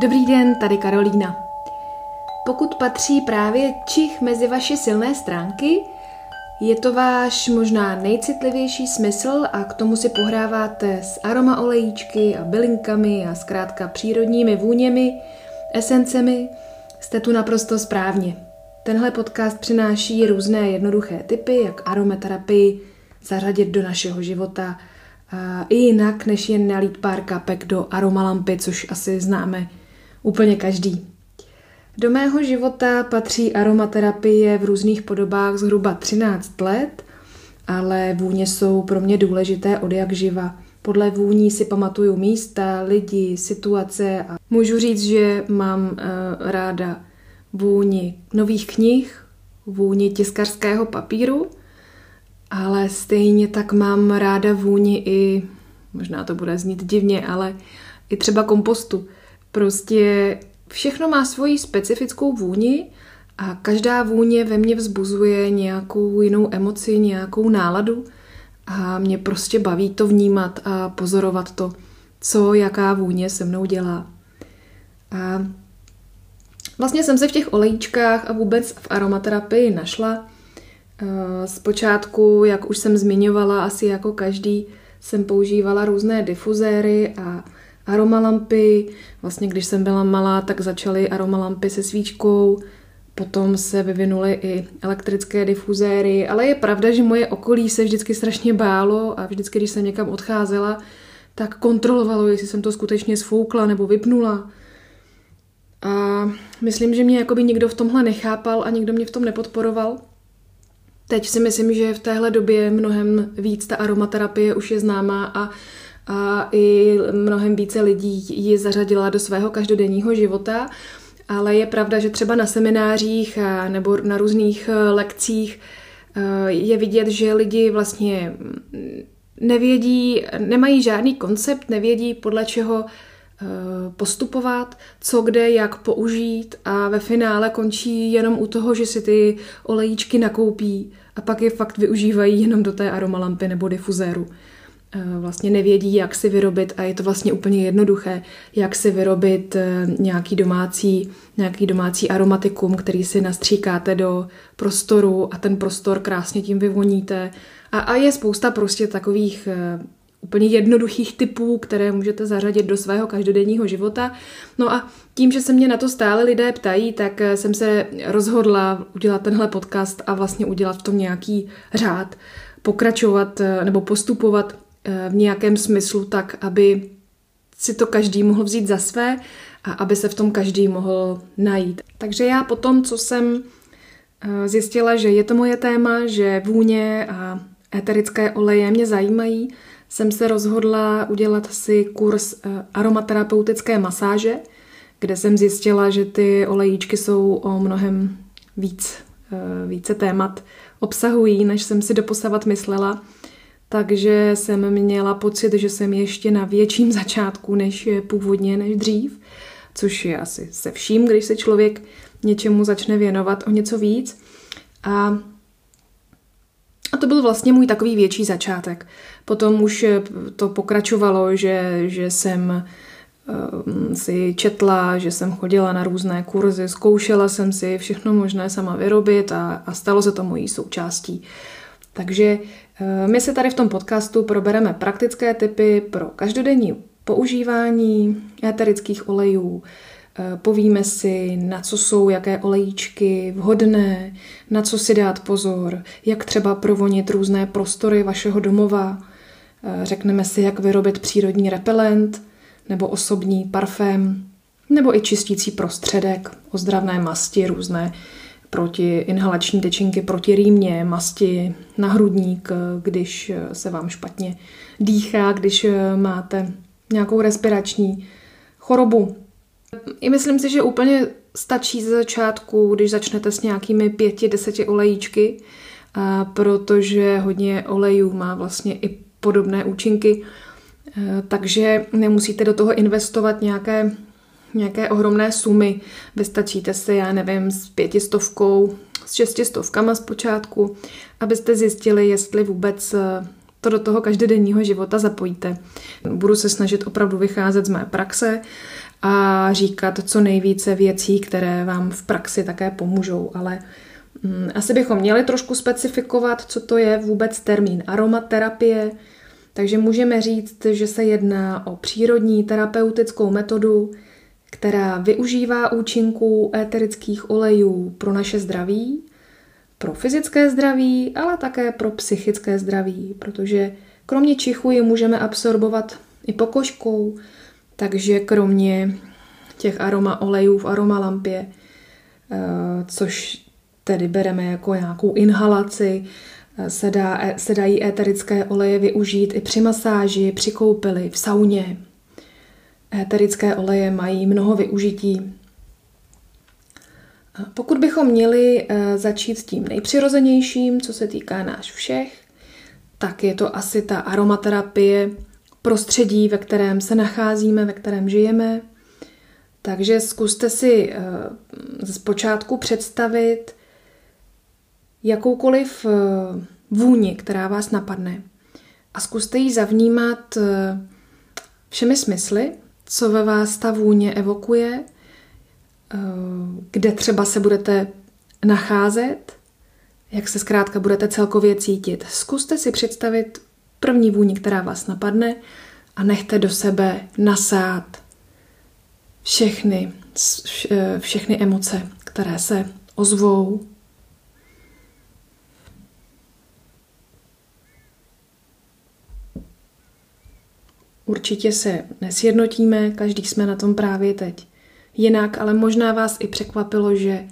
Dobrý den, tady Karolína. Pokud patří právě čich mezi vaše silné stránky, je to váš možná nejcitlivější smysl a k tomu si pohráváte s aroma olejíčky a bylinkami a zkrátka přírodními vůněmi, esencemi, jste tu naprosto správně. Tenhle podcast přináší různé jednoduché typy, jak aromaterapii zařadit do našeho života a i jinak, než jen nalít pár kapek do aromalampy, což asi známe úplně každý. Do mého života patří aromaterapie v různých podobách zhruba 13 let, ale vůně jsou pro mě důležité od jak živa. Podle vůní si pamatuju místa, lidi, situace a můžu říct, že mám uh, ráda vůni nových knih, vůni tiskařského papíru, ale stejně tak mám ráda vůni i, možná to bude znít divně, ale i třeba kompostu. Prostě všechno má svoji specifickou vůni a každá vůně ve mně vzbuzuje nějakou jinou emoci, nějakou náladu a mě prostě baví to vnímat a pozorovat to, co jaká vůně se mnou dělá. A vlastně jsem se v těch olejíčkách a vůbec v aromaterapii našla. Zpočátku, jak už jsem zmiňovala, asi jako každý, jsem používala různé difuzéry a aromalampy. Vlastně, když jsem byla malá, tak začaly aromalampy se svíčkou, potom se vyvinuly i elektrické difuzéry, ale je pravda, že moje okolí se vždycky strašně bálo a vždycky, když jsem někam odcházela, tak kontrolovalo, jestli jsem to skutečně sfoukla nebo vypnula. A myslím, že mě jakoby nikdo v tomhle nechápal a nikdo mě v tom nepodporoval. Teď si myslím, že v téhle době mnohem víc ta aromaterapie už je známá a a i mnohem více lidí ji zařadila do svého každodenního života. Ale je pravda, že třeba na seminářích nebo na různých e, lekcích e, je vidět, že lidi vlastně nevědí, nemají žádný koncept, nevědí podle čeho postupovat, co kde, jak použít a ve finále končí jenom u toho, že si ty olejíčky nakoupí a pak je fakt využívají jenom do té aromalampy nebo difuzéru. Eh, vlastně nevědí, jak si vyrobit a je to vlastně úplně jednoduché, jak si vyrobit eh, nějaký domácí, nějaký domácí aromatikum, který si nastříkáte do prostoru a ten prostor krásně tím vyvoníte. A, a je spousta prostě takových eh, úplně jednoduchých typů, které můžete zařadit do svého každodenního života. No a tím, že se mě na to stále lidé ptají, tak jsem se rozhodla udělat tenhle podcast a vlastně udělat v tom nějaký řád, pokračovat nebo postupovat v nějakém smyslu tak, aby si to každý mohl vzít za své a aby se v tom každý mohl najít. Takže já po tom, co jsem eh, zjistila, že je to moje téma, že vůně a eterické oleje mě zajímají, jsem se rozhodla udělat si kurz eh, aromaterapeutické masáže, kde jsem zjistila, že ty olejíčky jsou o mnohem víc, eh, více témat obsahují, než jsem si doposavat myslela takže jsem měla pocit, že jsem ještě na větším začátku než původně, než dřív, což je asi se vším, když se člověk něčemu začne věnovat o něco víc. A, a to byl vlastně můj takový větší začátek. Potom už to pokračovalo, že, že jsem um, si četla, že jsem chodila na různé kurzy, zkoušela jsem si všechno možné sama vyrobit a, a stalo se to mojí součástí. Takže Eh, my se tady v tom podcastu probereme praktické typy pro každodenní používání éterických olejů, eh, povíme si, na co jsou jaké olejíčky vhodné, na co si dát pozor, jak třeba provonit různé prostory vašeho domova, eh, řekneme si, jak vyrobit přírodní repelent nebo osobní parfém, nebo i čistící prostředek, ozdravné masti, různé proti inhalační tečinky, proti rýmě, masti na hrudník, když se vám špatně dýchá, když máte nějakou respirační chorobu. I myslím si, že úplně stačí ze začátku, když začnete s nějakými pěti, deseti olejíčky, protože hodně olejů má vlastně i podobné účinky, takže nemusíte do toho investovat nějaké nějaké ohromné sumy. Vystačíte si, já nevím, s pětistovkou, s šestistovkama zpočátku, abyste zjistili, jestli vůbec eh, to do toho každodenního života zapojíte. Budu se snažit opravdu vycházet z mé praxe a říkat co nejvíce věcí, které vám v praxi také pomůžou, ale mm, asi bychom měli trošku specifikovat, co to je vůbec termín aromaterapie, takže můžeme říct, že se jedná o přírodní terapeutickou metodu, která využívá účinků éterických olejů pro naše zdraví, pro fyzické zdraví, ale také pro psychické zdraví, protože kromě čichu je můžeme absorbovat i pokožkou, takže kromě těch aroma olejů v aromalampě, eh, což tedy bereme jako nějakou inhalaci, eh, se, dá, se dají éterické oleje využít i při masáži, při koupeli, v sauně. Éterické oleje mají mnoho využití. Pokud bychom měli eh, začít s tím nejpřirozenějším, co se týká náš všech, tak je to asi ta aromaterapie, prostředí, ve kterém se nacházíme, ve kterém žijeme. Takže zkuste si eh, zpočátku představit jakoukoliv eh, vůni, která vás napadne. A zkuste ji zavnímat všemi smysly, co ve vás ta vůně evokuje, kde třeba se budete nacházet, jak se zkrátka budete celkově cítit. Zkuste si představit první vůni, která vás napadne a nechte do sebe nasát všechny, eh, všechny emoce, které se ozvou. Určitě se nesjednotíme, každý jsme na tom právě teď. Jinak, ale možná vás i překvapilo, že,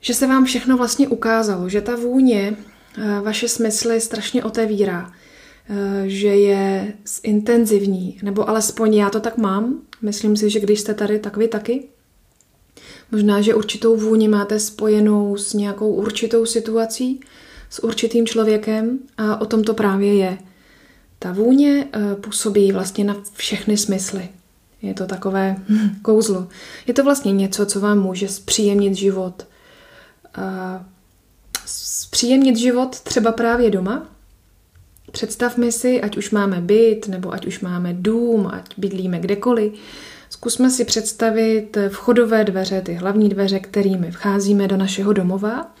že se vám všechno vlastně ukázalo, že ta vůně eh, vaše smysly strašně otevírá, Eh, že je intenzivní, nebo alespoň já to tak mám. Myslím si, že když jste tady, tak vy taky. Možná, že určitou vůni máte spojenou s nějakou určitou situací, s určitým člověkem a o tom to právě je. Ta vůně eh, působí vlastně na všechny smysly. Je to takové kouzlo. Je to vlastně něco, co vám může zpříjemnit život. Zpříjemnit život třeba právě doma, Představme si, ať už máme byt, nebo ať už máme dům, ať bydlíme kdekoliv, zkusme si představit vchodové dveře, ty hlavní dveře, kterými vcházíme do našeho domova.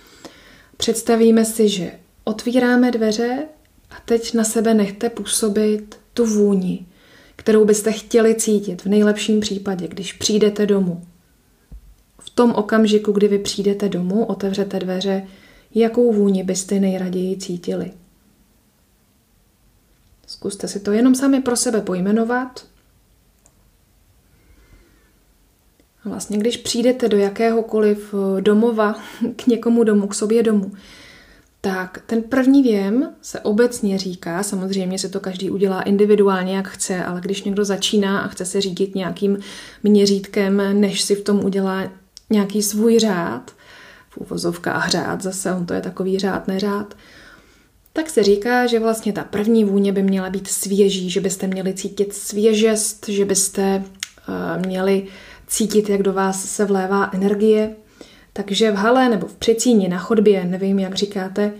Představíme si, že otvíráme dveře a teď na sebe nechte působit tu vůni, kterou byste chtěli cítit v nejlepším případě, když přijdete domů. V tom okamžiku, kdy vy přijdete domů, otevřete dveře, jakou vůni byste nejraději cítili. Zkuste si to jenom sami pro sebe pojmenovat. Vlastně, když přijdete do jakéhokoliv eh, domova, k někomu domů, k sobě domů, tak ten první věm se obecně říká, samozřejmě se to každý udělá individuálně, jak chce, ale když někdo začíná a chce se řídit nějakým měřítkem, než si v tom udělá nějaký svůj řád, v úvozovkách řád, zase on to je takový řád, neřád, tak se říká, že vlastně ta první vůně by měla být svěží, že byste měli cítit svěžest, že byste uh, měli cítit, jak do vás se vlévá energie. Takže v hale nebo v přecíni na chodbě, nevím, jak říkáte,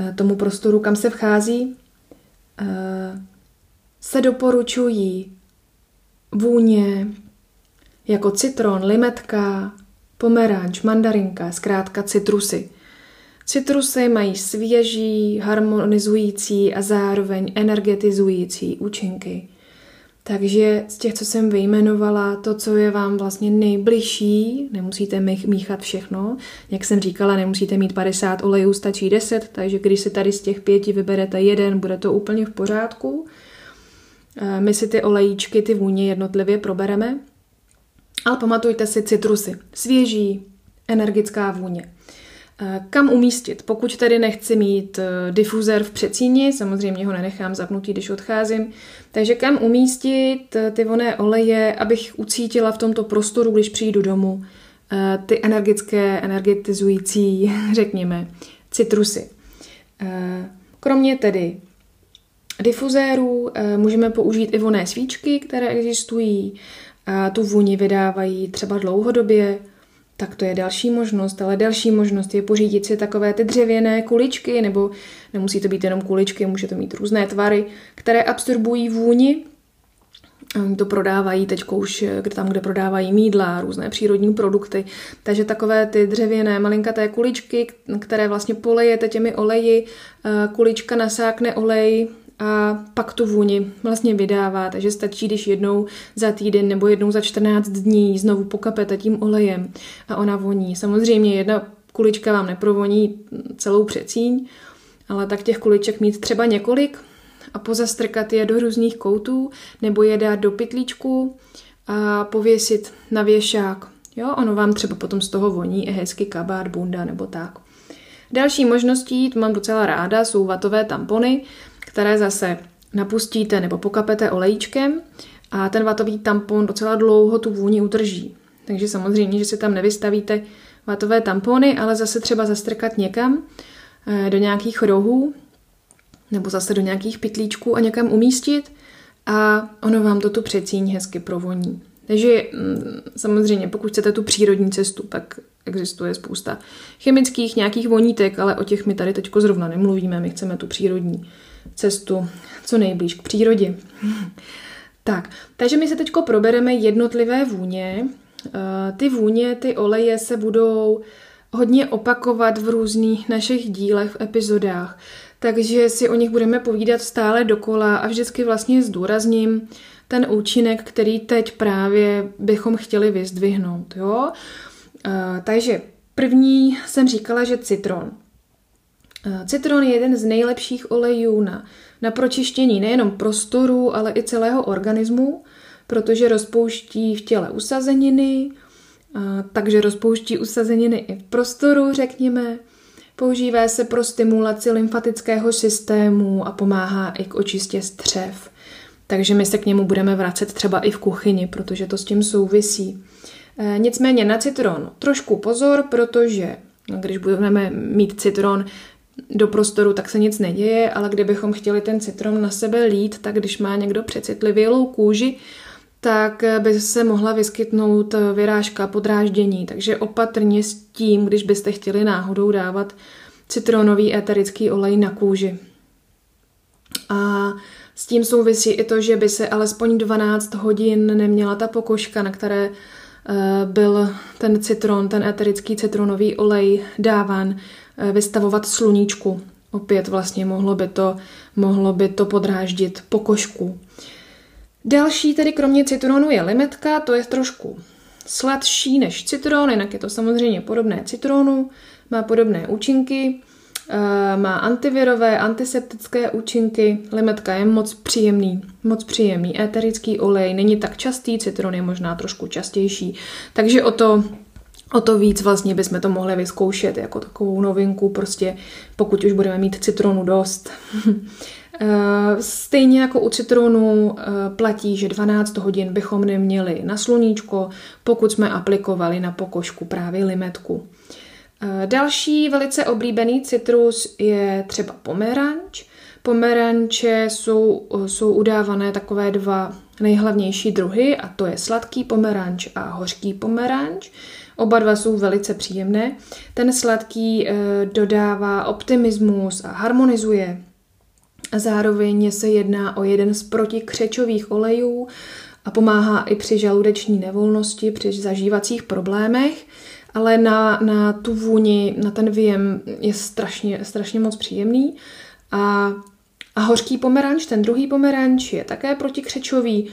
uh, tomu prostoru, kam se vchází, uh, se doporučují vůně jako citron, limetka, pomeranč, mandarinka, zkrátka citrusy. Citrusy mají svěží, harmonizující a zároveň energetizující účinky. Takže z těch, co jsem vyjmenovala, to, co je vám vlastně nejbližší, nemusíte míchat všechno. Jak jsem říkala, nemusíte mít 50 olejů, stačí 10, takže když si tady z těch pěti vyberete jeden, bude to úplně v pořádku. My si ty olejíčky, ty vůně jednotlivě probereme. Ale pamatujte si citrusy. Svěží, energická vůně. Eh, kam umístit? Pokud tedy nechci mít eh, difuzér v přecíni, samozřejmě ho nenechám zapnutý, když odcházím, takže kam umístit eh, ty voné oleje, abych ucítila v tomto prostoru, když přijdu domů, ty energické, energetizující, řekněme, citrusy. Kromě tedy difuzérů můžeme použít i voné svíčky, které existují a tu vůni vydávají třeba dlouhodobě, tak to je další možnost, ale další možnost je pořídit si takové ty dřevěné kuličky, nebo nemusí to být jenom kuličky, může to mít různé tvary, které absorbují vůni Oni to prodávají teď už kde tam, kde prodávají mídla, různé přírodní produkty. Takže takové ty dřevěné malinkaté kuličky, které vlastně polejete těmi oleji, kulička nasákne olej a pak tu vůni vlastně vydává, takže stačí, když jednou za týden nebo jednou za 14 dní znovu pokapete tím olejem a ona voní. Samozřejmě jedna kulička vám neprovoní celou přecíň, ale tak těch kuliček mít třeba několik a pozastrkat je do různých koutů nebo je dát do pytlíčku a pověsit na věšák. Jo, ono vám třeba potom z toho voní i hezky kabát, bunda nebo tak. Další možností, to mám docela ráda, jsou vatové tampony, které zase napustíte nebo pokapete olejčkem a ten vatový tampon docela dlouho tu vůni udrží. Takže samozřejmě, že si tam nevystavíte vatové tampony, ale zase třeba zastrkat někam eh, do nějakých rohů nebo zase do nějakých pytlíčků a někam umístit a ono vám to tu přecíň hezky provoní. Takže mm, samozřejmě, pokud chcete tu přírodní cestu, tak existuje spousta chemických nějakých vonítek, ale o těch my tady teď zrovna nemluvíme, my chceme tu přírodní cestu co nejblíž k přírodě. tak, takže my se teď probereme jednotlivé vůně. Eh, ty vůně, ty oleje se budou hodně opakovat v různých našich dílech, v epizodách, takže si o nich budeme povídat stále dokola a vždycky vlastně zdůrazním ten účinek, který teď právě bychom chtěli vyzdvihnout. Jo? Eh, takže první jsem říkala, že citron. Eh, citron je jeden z nejlepších olejů na, na pročištění nejenom prostoru, ale i celého organismu, protože rozpouští v těle usazeniny, eh, takže rozpouští usazeniny i v prostoru, řekněme. Používá se pro stimulaci lymfatického systému a pomáhá i k očistě střev. Takže my se k němu budeme vracet třeba i v kuchyni, protože to s tím souvisí. E, nicméně na citron trošku pozor, protože když budeme mít citron do prostoru, tak se nic neděje, ale kdybychom chtěli ten citron na sebe lít, tak když má někdo přecitlivělou kůži, tak by se mohla vyskytnout vyrážka, podráždění. Takže opatrně s tím, když byste chtěli náhodou dávat citronový éterický olej na kůži. A s tím souvisí i to, že by se alespoň 12 hodin neměla ta pokožka, na které eh, byl ten citron, ten éterický citronový olej dáván, vystavovat sluníčku. Opět vlastně mohlo by to, mohlo by to podráždit pokožku. Další tedy kromě citronu je limetka, to je trošku sladší než citron, jinak je to samozřejmě podobné citronu, má podobné účinky, eh, má antivirové, antiseptické účinky, limetka je moc příjemný, moc příjemný éterický olej, není tak častý, citron je možná trošku častější, takže o to o to víc vlastně bychom to mohli vyzkoušet jako takovou novinku, prostě pokud už budeme mít citronu dost. Eh, stejně jako u citronu eh, platí, že 12 hodin bychom neměli na sluníčko, pokud jsme aplikovali na pokožku právě limetku. Eh, další velice oblíbený citrus je třeba pomeranč. Pomeranče jsou, jsou udávané takové dva nejhlavnější druhy a to je sladký pomeranč a hořký pomeranč. Oba dva jsou velice příjemné. Ten sladký e, dodává optimismus a harmonizuje. Zároveň se jedná o jeden z protikřečových olejů a pomáhá i při žaludeční nevolnosti, při zažívacích problémech, ale na, na tu vůni, na ten věm je strašně, strašně moc příjemný. A, a hořký pomeranč, ten druhý pomeranč, je také protikřečový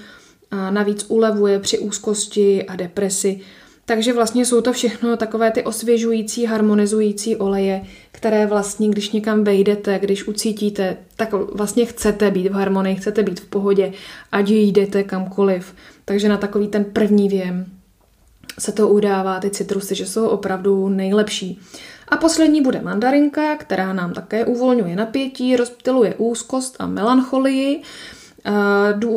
a navíc ulevuje při úzkosti a depresi takže vlastně jsou to všechno takové ty osvěžující, harmonizující oleje, které vlastně, když někam vejdete, když ucítíte, tak vlastně chcete být v harmonii, chcete být v pohodě, ať jdete kamkoliv. Takže na takový ten první věm se to udává ty citrusy, že jsou opravdu nejlepší. A poslední bude mandarinka, která nám také uvolňuje napětí, rozptiluje úzkost a melancholii.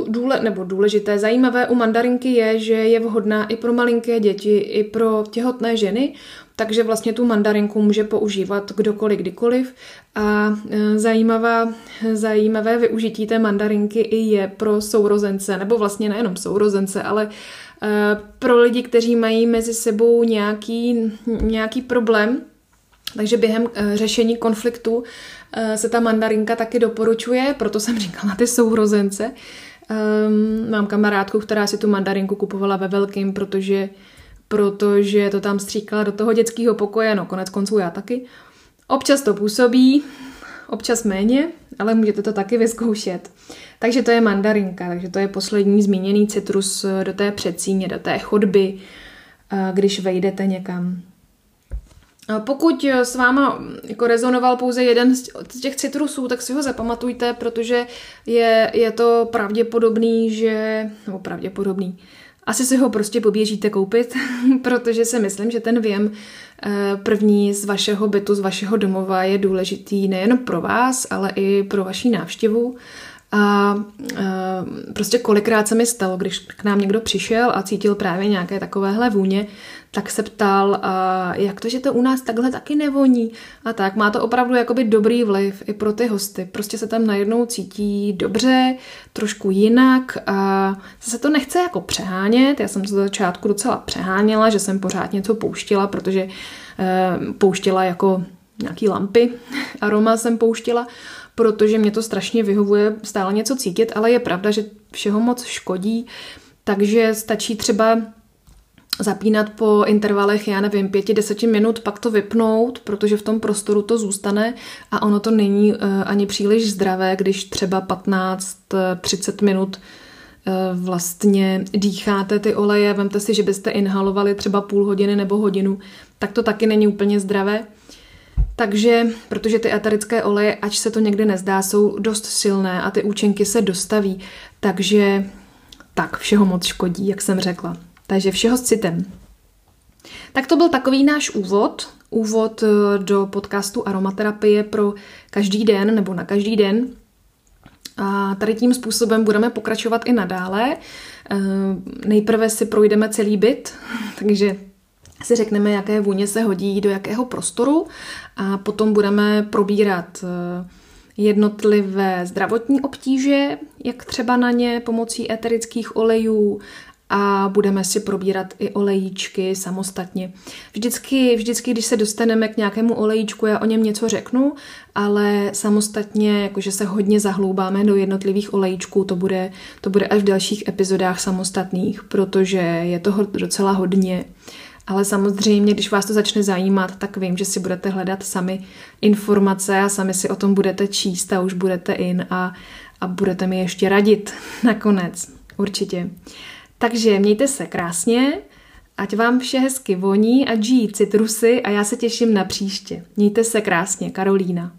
Důle, nebo důležité, zajímavé u mandarinky je, že je vhodná i pro malinké děti, i pro těhotné ženy, takže vlastně tu mandarinku může používat kdokoliv, kdykoliv. A e, zajímavá, zajímavé využití té mandarinky i je pro sourozence, nebo vlastně nejenom sourozence, ale e, pro lidi, kteří mají mezi sebou nějaký, nějaký problém, takže během e, řešení konfliktu se ta mandarinka taky doporučuje, proto jsem říkala ty sourozence, Um, mám kamarádku, která si tu mandarinku kupovala ve velkým, protože, protože to tam stříkala do toho dětského pokoje, no konec konců já taky. Občas to působí, občas méně, ale můžete to taky vyzkoušet. Takže to je mandarinka, takže to je poslední zmíněný citrus do té předsíně, do té chodby, když vejdete někam. Pokud s váma jako rezonoval pouze jeden z těch citrusů, tak si ho zapamatujte, protože je, je to pravděpodobný, že... nebo pravděpodobný. Asi si ho prostě poběžíte koupit, protože si myslím, že ten věm eh, první z vašeho bytu, z vašeho domova je důležitý nejen pro vás, ale i pro vaši návštěvu. A e, prostě kolikrát se mi stalo, když k nám někdo přišel a cítil právě nějaké takovéhle vůně, tak se ptal, a jak to, že to u nás takhle taky nevoní. A tak má to opravdu jakoby dobrý vliv i pro ty hosty. Prostě se tam najednou cítí dobře, trošku jinak a se to nechce jako přehánět. Já jsem se začátku docela přeháněla, že jsem pořád něco pouštila, protože e, pouštila jako nějaký lampy, aroma jsem pouštila, protože mě to strašně vyhovuje stále něco cítit, ale je pravda, že všeho moc škodí, takže stačí třeba zapínat po intervalech, já nevím, pěti, deseti minut, pak to vypnout, protože v tom prostoru to zůstane a ono to není uh, ani příliš zdravé, když třeba 15-30 eh, minut uh, vlastně dýcháte ty oleje, vemte si, že byste inhalovali třeba půl hodiny nebo hodinu, tak to taky není úplně zdravé. Takže, protože ty eterické oleje, ač se to někdy nezdá, jsou dost silné a ty účinky se dostaví, takže tak všeho moc škodí, jak jsem řekla. Takže všeho s citem. Tak to byl takový náš úvod, úvod eh, do podcastu aromaterapie pro každý den nebo na každý den. A tady tím způsobem budeme pokračovat i nadále. Eh, nejprve si projdeme celý byt, takže si řekneme, jaké vůně se hodí do jakého prostoru a potom budeme probírat eh, jednotlivé zdravotní obtíže, jak třeba na ně pomocí eterických olejů a budeme si probírat i olejíčky samostatně. Vždycky, vždycky, když se dostaneme k nějakému olejíčku, já o něm něco řeknu, ale samostatně, jakože se hodně zahloubáme do jednotlivých olejíčků, to bude, to bude až v dalších epizodách samostatných, protože je toho docela hodně. Ale samozřejmě, když vás to začne zajímat, tak vím, že si budete hledat sami informace a sami si o tom budete číst a už budete in a, a budete mi ještě radit nakonec. Určitě. Takže mějte se krásně, ať vám vše hezky voní a žijí citrusy a já se těším na příště. Mějte se krásně, Karolína.